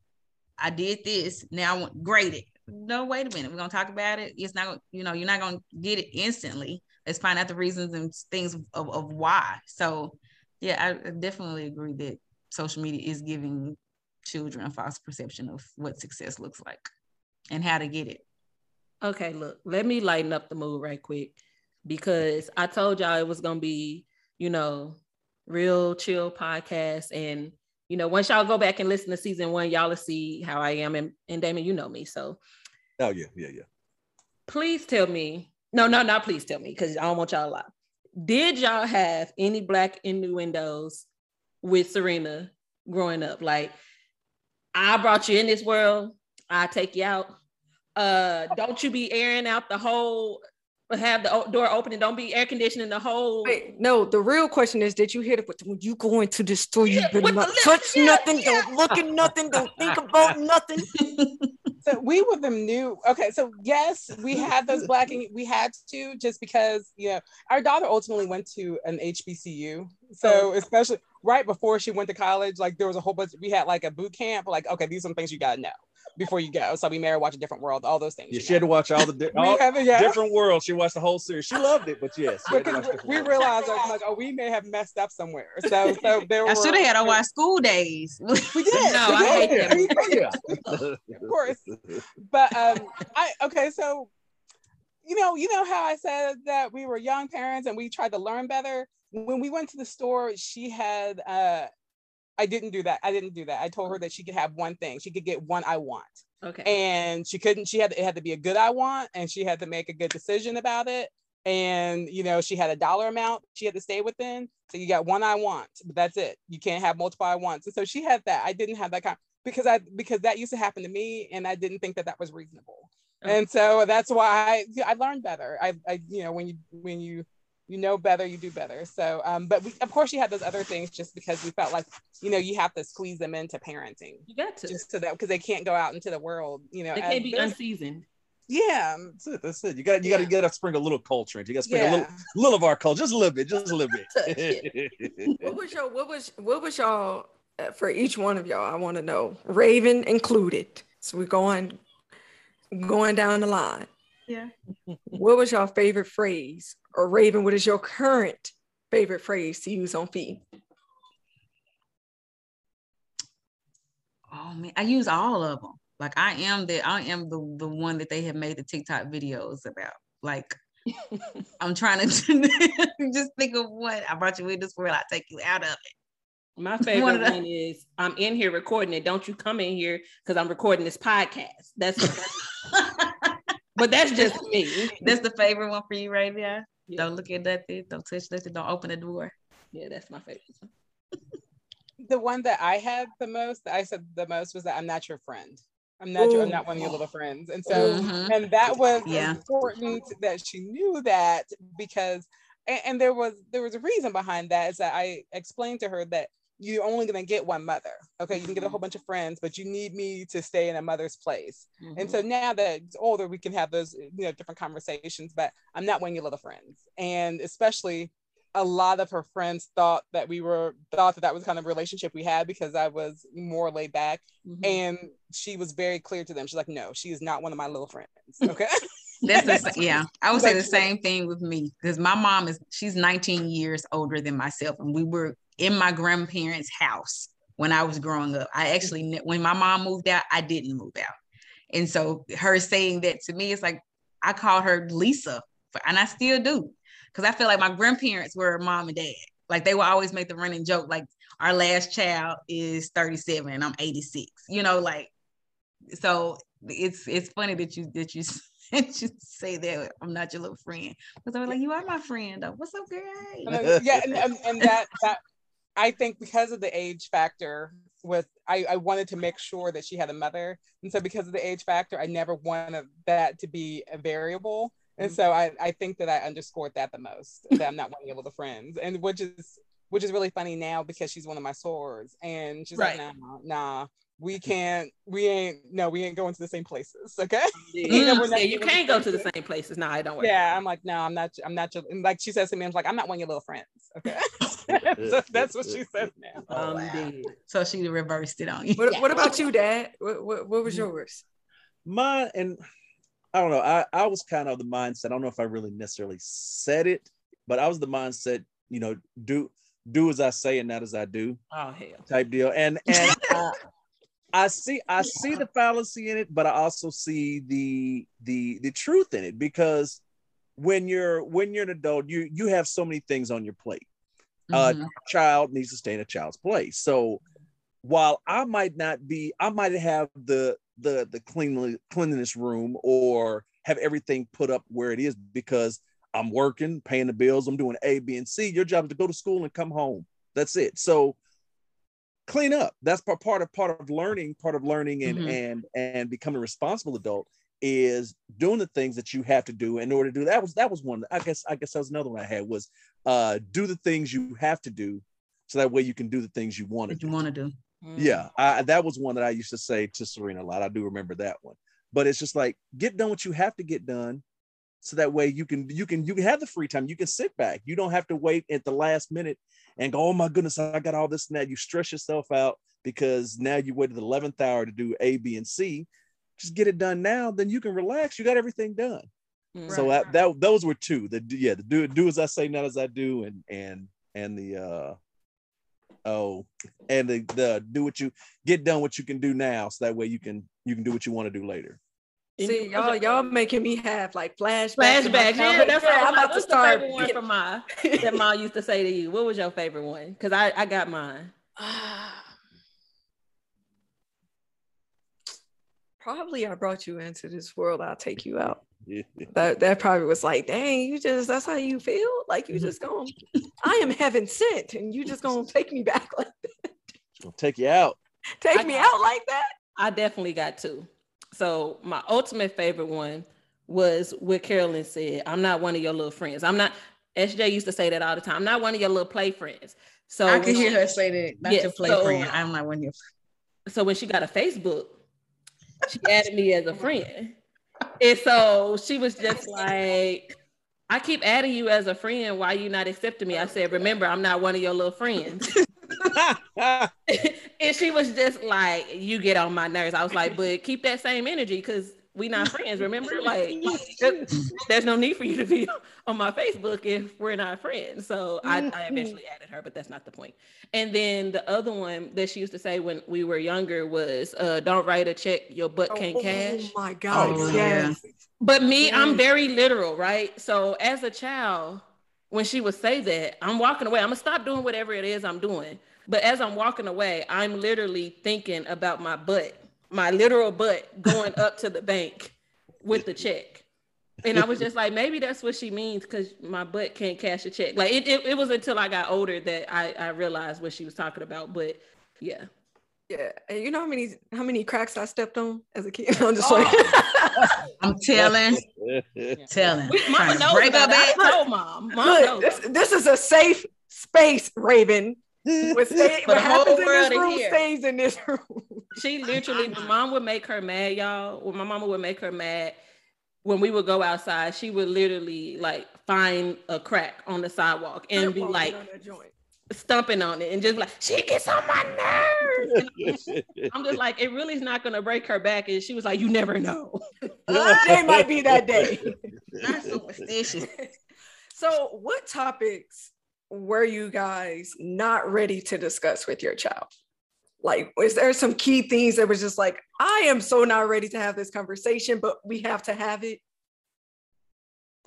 I did this, now I want grade it. No, wait a minute, we're gonna talk about it. It's not you know, you're not gonna get it instantly. Let's find out the reasons and things of, of why. So yeah, I definitely agree that social media is giving children a false perception of what success looks like and how to get it. Okay, look, let me lighten up the mood right quick because I told y'all it was gonna be, you know, real chill podcast. And you know, once y'all go back and listen to season one, y'all will see how I am. And, and Damon, you know me. So oh yeah yeah yeah please tell me, no, no, not please tell me, because I don't want y'all to lie. Did y'all have any black innuendos with Serena growing up? Like, I brought you in this world, I take you out. Uh, don't you be airing out the whole have the door open and don't be air conditioning the whole Wait, no, the real question is, did you hear it? But when you go into the store, you Yeah, better with not touch yeah, nothing, yeah. don't look at nothing, don't think about nothing. so we with them new okay so yes we had those black and we had to just because you know our daughter ultimately went to an hbcu so oh. especially right before she went to college like there was a whole bunch we had like a boot camp like okay these are some things you got to know before you go. So we made her watch a different world all those things yeah you she had to watch all the di- all have, yeah. different worlds. She watched the whole series. She loved it but yes she had to because watch different we realized like, like, oh we may have messed up somewhere. So so there I should have had on my school days. we did. No, I hate that. Yeah. of course. But um, I okay, so you know, you know how I said that we were young parents and we tried to learn better. When we went to the store, she had uh I didn't do that. I didn't do that. I told her that she could have one thing. She could get one I want. okay. And she couldn't, she had it had to be a good I want and she had to make a good decision about it. And you know, she had a dollar amount she had to stay within. So you got one I want, but that's it. You can't have multiple I wants. And so she had that. I didn't have that kind because I because that used to happen to me and I didn't think that that was reasonable. Okay. And so that's why I I learned better. I I you know when you when you you know better, you do better. So um but we, of course you had those other things just because we felt like you know you have to squeeze them into parenting you got to. just to that because they can't go out into the world, you know. They can't be unseasoned. yeah, That's it. That's it. You got you got to get to sprinkle a little culture into. You got to sprinkle a little, little of our culture, just a little bit, just a little bit. What was your, what was, what was y'all, uh, for each one of y'all, I want to know, Raven included. So we're going, going down the line. Yeah. What was your favorite phrase? Or Raven, what is your current favorite phrase to use on feed? Oh man, I use all of them. Like I am the I am the the one that they have made the TikTok videos about. Like I'm trying to just think of what I brought you in this world. I take you out of it. My One favorite of the- one is I'm in here recording it. Don't you come in here because I'm recording this podcast. That's but that's just me. That's the favorite one for you right there. Yeah. Don't look at nothing. Don't touch nothing. Don't open the door. Yeah, that's my favorite. one. the one that I had the most, that I said the most was that I'm not your friend. I'm not your, I'm not one of your little friends. And so Mhm. and that was Yeah. important that she knew that because and, and there was there was a reason behind that is that I explained to her that you're only gonna get one mother. Okay, you can get a whole bunch of friends, but you need me to stay in a mother's place. And so now that it's older, we can have those, you know, different conversations, but I'm not one of your little friends. And especially a lot of her friends thought that we were thought that that was the kind of relationship we had because I was more laid back. Mhm. And she was very clear to them. She's like, no, she is not one of my little friends. Okay. That's the yeah. I would say the same thing with me because my mom is she's 19 years older than myself, and we were in my grandparents' house when I was growing up. I actually when my mom moved out, I didn't move out, and so her saying that to me, it's like I called her Lisa, and I still do because I feel like my grandparents were mom and dad. Like they would always make the running joke, like our last child is 37 and I'm 86. You know, like so it's it's funny that you that you that you say that I'm not your little friend because I was like you are my friend though. What's up, girl? Then- uh, yeah, and, and, and that that I think because of the age factor with I, I wanted to make sure that she had a mother. And so because of the age factor, I never wanted that to be a variable. And mm-hmm. so I, I think that I underscored that the most, that I'm not one of little friends. And which is which is really funny now because she's one of my sorors. And she's Right. like, nah, nah, we can't, we ain't, no, we ain't going to the same places. Okay. Yeah, we're not yeah, you can't go to the same same places. No, I don't work. Yeah, I'm like, no, I'm not. I'm not your. And like she says to me, I'm like, I'm not one of your little friends. Okay, so that's what she says now. I'm wow. So she reversed it on you. What, what about you, Dad? What, what, what was Mm-hmm. yours? Mine and I don't know. I, I was kind of the mindset. I don't know if I really necessarily said it, but I was the mindset, you know, do do as I say and not as I do Oh hell. type deal. And and I, I see I see the fallacy in it, but I also see the the the truth in it because when you're when you're an adult, you you have so many things on your plate. Uh, Mhm. child needs to stay in a child's place. So while I might not be, I might have the the the cleanly cleanliness room or have everything put up where it is because I'm working, paying the bills, I'm doing A, B, and C. Your job is to go to school and come home. That's it. So clean up. That's part part of part of learning, part of learning and Mhm. and and becoming a responsible adult is doing the things that you have to do in order to do that was that was one i guess i guess that was another one i had was uh do the things you have to do so that way you can do the things you want to What you want to do? yeah I, that was one that i used to say to serena a lot i do remember that one but it's just like get done what you have to get done so that way you can you can you can have the free time you can sit back you don't have to wait at the last minute and go oh my goodness i got all this and that. You stress yourself out because now you waited the 11th hour to do a b and c. Just get it done now then you can relax. You got everything done. Mm. so that, that those were two the yeah the do do as i say not as i do and and and the uh oh and the the do what you get done what you can do now so that way you can you can do what you want to do later See, y'all, y'all um, making me have like flashbacks. in Flashbacks. Yeah, that's Yeah, what I'm about to What's start. The favorite one from my that mom used to say to you. What was your favorite one? Because I I got mine. Probably I brought you into this world. I'll take you out. That that probably was like, dang, you just that's how you feel? Like you just going I am heaven sent and you just gonna take me back like that. I'll take you out take I me out like that? I definitely got two. So my ultimate favorite one was what Carolyn said. I'm not one of your little friends. I'm not. SJ used to say that all the time. I'm not one of your little play friends. So I could hear her say that. Not Yeah, your play so- friend. I'm not one of your. so when she got a Facebook, she added me as a friend. And so she was just like, I keep adding you as a friend. Why you not accepting me? I said, remember, I'm not one of your little friends. and she was just like, you get on my nerves. I was like, but keep that same energy because we not friends, remember? Like, there's no need for you to be on my Facebook if we're not friends. So I, I eventually added her, but that's not the point. And then the other one that she used to say when we were younger was, uh, don't write a check your butt can't cash. Oh my god, Oh, yes. But me, I'm very literal, right? So as a child, when she would say that, I'm walking away. I'm gonna stop doing whatever it is I'm doing. But as I'm walking away, I'm literally thinking about my butt, my literal butt going up to the bank with the check. and I was just like, maybe that's what she means because my butt can't cash a check. Like it, it, it was until I got older that I, I realized what she was talking about. But yeah. Yeah, and you know how many how many cracks I stepped on as a kid. I'm just like, oh. I'm telling, telling. We, mama knows break about up that. that- I told mom. Mom look, knows. this, this is a safe space, Raven. What, stay, what the whole happens in world this room hear. stays in this room. She literally, my mom would make her mad, y'all. When my mama would make her mad, when we would go outside, she would literally like find a crack on the sidewalk and be like on that joint. Stumping on it and just like, she gets on my nerves. I'm just like, it really is not gonna break her back. And she was like, you never know. Oh, day might be that day. Not superstitious. So, what topics were you guys not ready to discuss with your child? Like, is there some key things that was just like, I am so not ready to have this conversation, but we have to have it?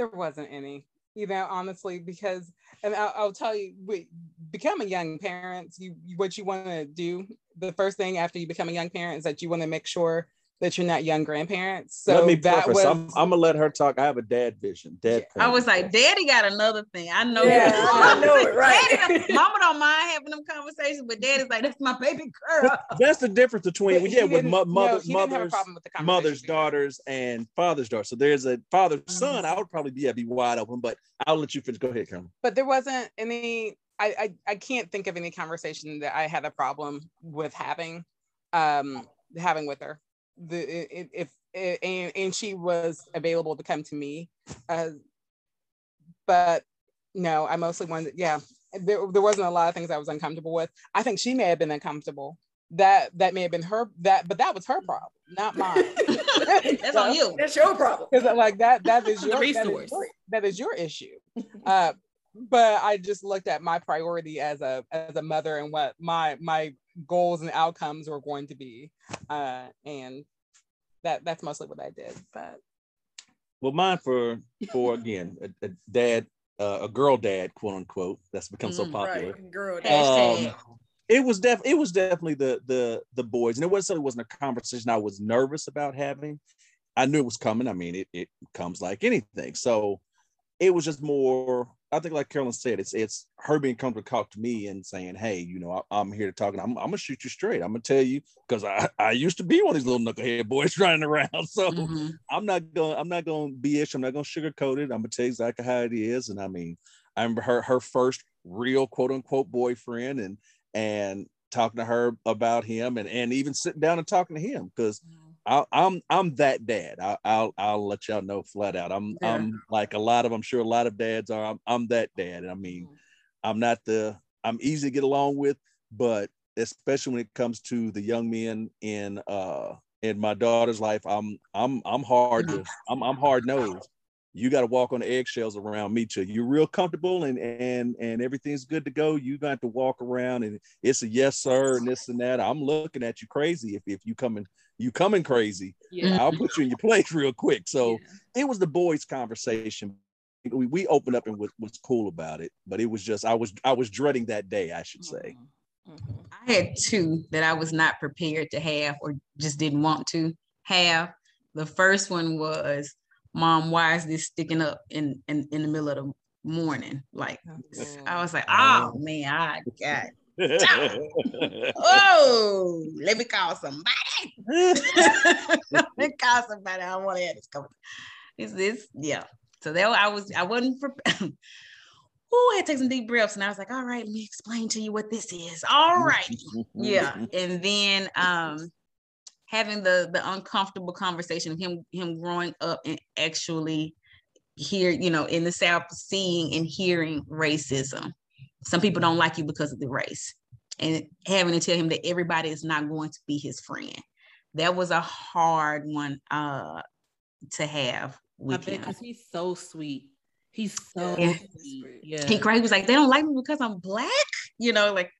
there wasn't any you know honestly because and I'll, I'll tell you we, becoming young parents you you- what you want to do the first thing after you become a young parent is that you want to make sure that you're not young grandparents so let me that was I'm, I'm gonna let her talk. I have a dad vision. Dad. I was like, Daddy got another thing. I know. Yeah, that. I know it, right. Daddy- Mama don't mind having them conversations, but Daddy's like, that's my baby girl. That's the difference between But yeah with didn't- mo- no, mother, he didn't have a mothers, with mother's daughters, and father's daughters. So there's a father Mm-hmm. son. I would probably be yeah, be wide open, but I'll let you finish. Go ahead, Cameron. but there wasn't any I, I i can't think of any conversation that i had a problem with having um having with her the i- i- if and and she was available to come to me uh but no i mostly wanted yeah there, there wasn't a lot of things i was uncomfortable with i think she may have been uncomfortable that that may have been her that but that was her problem not mine That's on you. That's your problem. because like that that is your that is resource. your, that is your issue uh but i just looked at my priority as a as a mother and what my my goals and outcomes were going to be uh and that that's mostly what i did but Well, mine for for again a, a dad, uh, a girl dad, quote unquote. That's become so Mm, popular. Right, girl. Hey. Hashtag. Um, it was def it was definitely the the the boys, and it wasn't it wasn't a conversation I was nervous about having. I knew it was coming. I mean, it it comes like anything. So it was just more. I think, like Carolyn said, it's it's her being comfortable to talk to me and saying, "Hey, you know, I, I'm here to talk, and I'm, I'm gonna shoot you straight. I'm gonna tell you because I I used to be one of these little knucklehead boys running around. So Mhm. I'm not gonna I'm not going to BS. I'm not going to sugarcoat it. I'm gonna tell you exactly how it is. And I mean, I remember her her first real quote unquote boyfriend, and and talking to her about him, and and even sitting down and talking to him because I'm I'm that dad. I, I'll I'll let y'all know flat out. I'm Yeah. I'm like a lot of I'm sure a lot of dads are. I'm I'm that dad. I mean, I'm not the I'm easy to get along with, but especially when it comes to the young men in uh in my daughter's life, I'm I'm I'm hard to I'm I'm hard nosed. You got to walk on the eggshells around me till you're real comfortable and and and everything's good to go. You got to walk around and it's a yes sir and this and that. I'm looking at you crazy if if you coming you coming crazy. Yeah. I'll put you in your place real quick. So Yeah. it was the boys' conversation. We, we opened up and was, was cool about it, but it was just I was I was dreading that day, I should say. Mhm. Mhm. I had two that I was not prepared to have or just didn't want to have. The first one was, Mom, why is this sticking up in, in, in the middle of the morning? Like, I was like, oh man, I got, oh, let me call somebody. let me call somebody. I want to have this conversation. Is this, yeah. So that I was, I wasn't prepared. Oh, I had to take some deep breaths and I was like, all right, let me explain to you what this is. All right yeah and then um having the the uncomfortable conversation of him him growing up and actually here, you know in the south seeing and hearing racism some people don't like you because of the race and having to tell him that everybody is not going to be his friend that was a hard one uh to have with him because he's so sweet. He's so Yeah. sweet. Yeah. he cried. He was like, "They don't like me because I'm black," you know, like,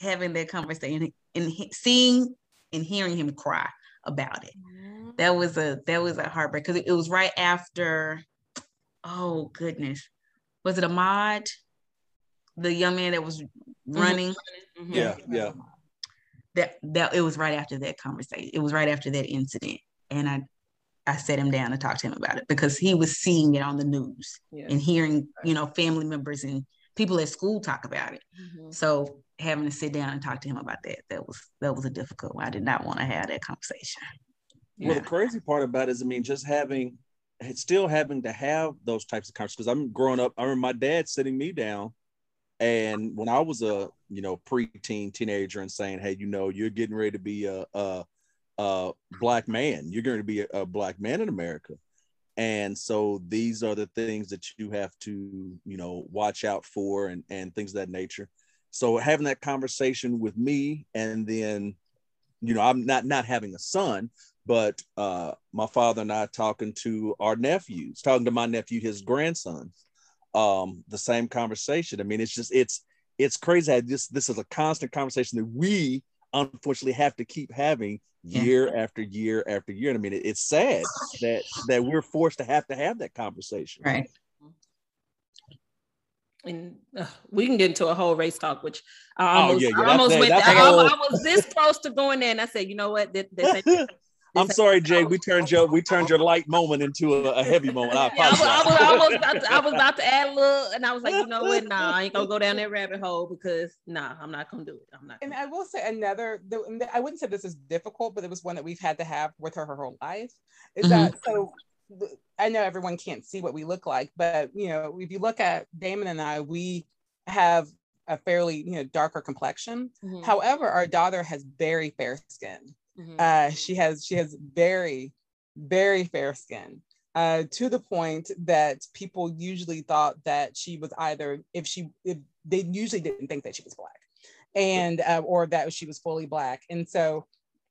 having that conversation and he- seeing and hearing him cry about it. That was a that was a heartbreak because it, it was right after. Oh goodness, was it Ahmaud, the young man that was running? Mhm. yeah, yeah. That that it was right after that conversation. It was right after that incident, and I I sat him down and talked to him about it because he was seeing it on the news Yeah. and hearing, you know, family members and people at school talk about it. Mhm. So having to sit down and talk to him about that, that was that was a difficult one. I did not want to have that conversation. Well, the crazy part about it is, I mean, just having, still having to have those types of conversations. Because I'm growing up, I remember my dad sitting me down, and when I was a, you know, preteen teenager, and saying, "Hey, you know, you're getting ready to be a, a, a black man. You're going to be a, a black man in America." And so these are the things that you have to, you know, watch out for, and and things of that nature. So having that conversation with me, and then, you know, I'm not not having a son, but uh, my father and I talking to our nephews, talking to my nephew, his grandsons, um, the same conversation. I mean, it's just it's it's crazy. How this this is a constant conversation that we unfortunately have to keep having Yeah. year after year after year. And I mean, it, it's sad that that we're forced to have to have that conversation. Right. and uh, we can get into a whole race talk, which I Oh, almost, yeah, yeah, I that's- almost went. that's I, a whole- I was this close to going there, and I said, you know what? This, this ain't- this I'm sorry, Jay. We turned your we turned your light moment into a, a heavy moment. I Yeah, I was, I, was, I, was about to, I was about to add a little, and I was like, you know what? Nah, I ain't gonna go down that rabbit hole because nah, I'm not gonna do it. I'm not. And I will say another, the- I wouldn't say this is difficult, but it was one that we've had to have with her her whole life. Is Mhm. that so? I know everyone can't see what we look like, but you know, if you look at Damon and I, we have a fairly you know darker complexion. Mhm, However, our daughter has very fair skin. Mhm. Uh, she has she has very very fair skin. Uh, to the point that people usually thought that she was either if she if they usually didn't think that she was black and uh, or that she was fully black and so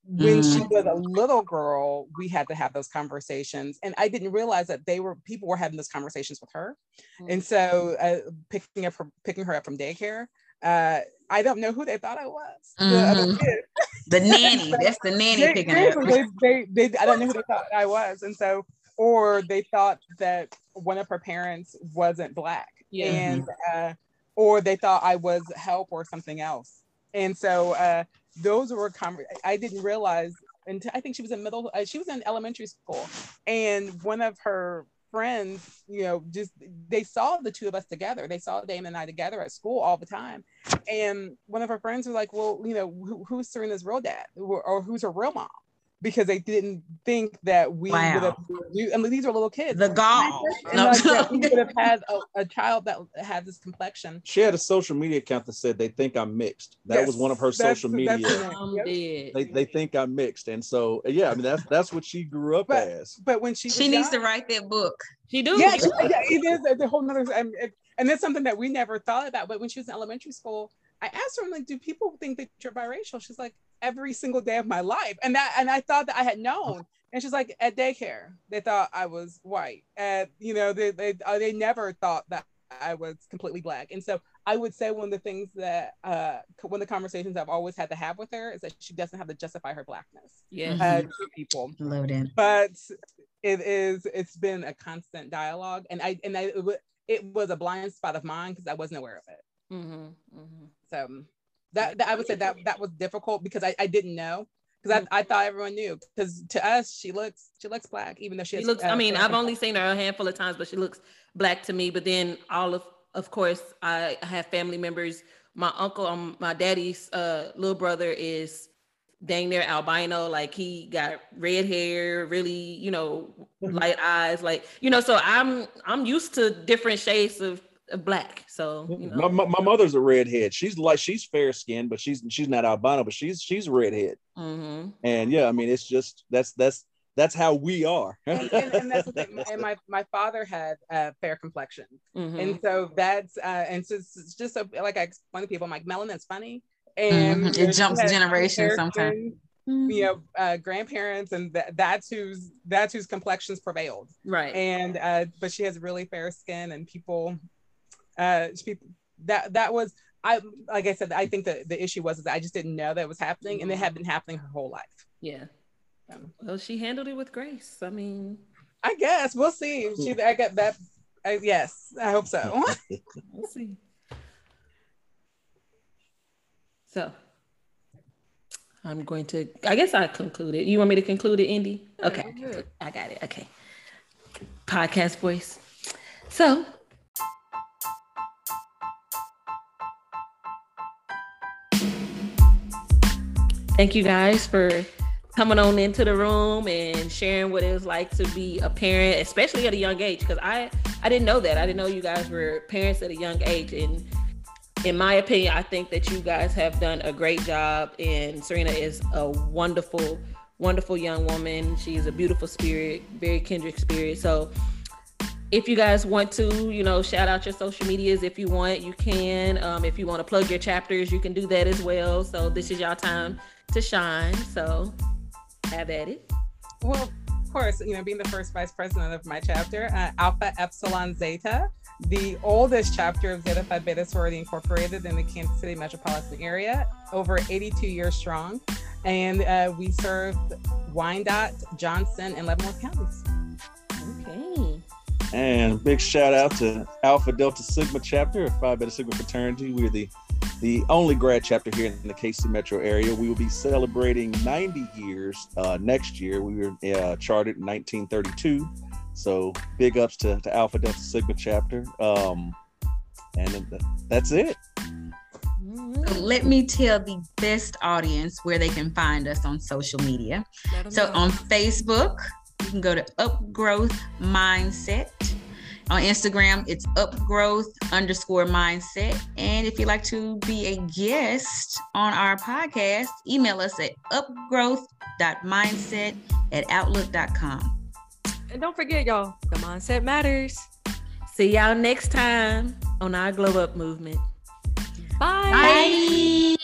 when she was a little girl we had to have those conversations and i didn't realize that they were people were having those conversations with her and so uh, picking up her picking her up from daycare uh, i don't know who they thought i was the other Mhm. kid. The nanny. That's the nanny They- picking it up. they, they, they, I don't know who they thought I was. And so, or they thought that one of her parents wasn't black. Yeah. And, uh, or they thought I was help or something else. And so, uh, those were, com- I didn't realize until I think she was in middle, uh, she was in elementary school. And one of her friends, you know, just they saw the two of us together. They saw Damon and I together at school all the time. And one of her friends was like, "Well, you know, who, who's Serena's real dad, or, or who's her real mom?" Because they didn't think that we would have. Wow. I mean, these are little kids. The gall. And No. like we would have had a, a child that had this complexion. She had a social media account that said they think I'm mixed. That was one of her that's- social that's media. her Yep. They, they think I'm mixed, and so yeah, I mean that's that's what she grew up But- as. But when she She needs to write that book. She do. yeah, yeah, it is the whole nother and, it- and that's something that we never thought about. But when she was in elementary school, I asked her, I'm like, do people think that you're biracial? She's like, every single day of my life. And that and I thought that I had known. And she's like, at daycare, they thought I was white. And you know, they they uh, they never thought that I was completely black. And so I would say one of the things that uh one of the conversations I've always had to have with her is that she doesn't have to justify her blackness Yeah. uh, to people Love that. but it is it's been a constant dialogue and i and I, it, wa- it was a blind spot of mine because i wasn't aware of it Mm-hmm. Mm-hmm. so that, that i would say that that was difficult because i, I didn't know because I, I thought everyone knew because to us she looks she looks black even though she, She has, looks. I uh, mean, I've only seen her a handful of times, but she looks black to me. But then all of, of course, I have family members. My uncle, um, my daddy's uh, little brother is dang near albino. Like he got red hair, really, you know, light eyes. Like you know, so I'm I'm used to different shades of, of black. So you know, My, my, my mother's a redhead. She's like she's fair skinned, but she's she's not albino, but she's she's a redhead. mhm. And yeah, I mean it's just that's that's that's how we are. and, and, and that's. And my, my father had a fair complexion. Mhm. And so that's, uh, and so it's it's just a, like I explain to people, I'm like, melanin's funny. And Mhm. It jumps has generations fair sometimes. skin, You know, uh, grandparents, and that that's whose that's whose complexions prevailed. right. And uh, but she has really fair skin, and people, uh, people that that was I like I said, I think that the issue was that I just didn't know that was happening, and it had been happening her whole life. yeah. Um, Well, she handled it with grace. I mean, I guess we'll see. She, I got that. I, yes, I hope so. We'll see. So, I'm going to. I guess I concluded. You want me to conclude it, Indy? Okay, I got it. Okay. Podcast voice. So. Thank you guys for coming on into the room and sharing what it was like to be a parent, especially at a young age. Because I I didn't know that. I didn't know you guys were parents at a young age. And in my opinion, I think that you guys have done a great job. And Serena is a wonderful, wonderful young woman. She's a beautiful spirit, very kindred spirit. So if you guys want to, you know, shout out your social medias if you want, you can. Um, if you want to plug your chapters, you can do that as well. So this is your time to shine. So have at it. Well, of course, you know, being the first vice president of my chapter, uh, Alpha Epsilon Zeta, the oldest chapter of Zeta Phi Beta Sorority Incorporated in the Kansas City metropolitan area, over 82 years strong. And uh, we serve Wyandotte, Johnson, and Leavenworth counties. Okay. And big shout out to Alpha Delta Sigma chapter of Phi Beta Sigma fraternity. We're the the only grad chapter here in the KC metro area. We will be celebrating 90 years uh, next year. We were uh, chartered in 1932. So big ups to, to Alpha Delta Sigma chapter. Um, and that's it. So let me tell the best audience where they can find us on social media. So know. on Facebook, you can go to Upgrowth Mindset. On Instagram, it's upgrowth underscore mindset. And if you'd like to be a guest on our podcast, email us at upgrowth.mindset at outlook.com. and don't forget, y'all, the mindset matters. See y'all next time on our Glow Up movement. Bye. Bye.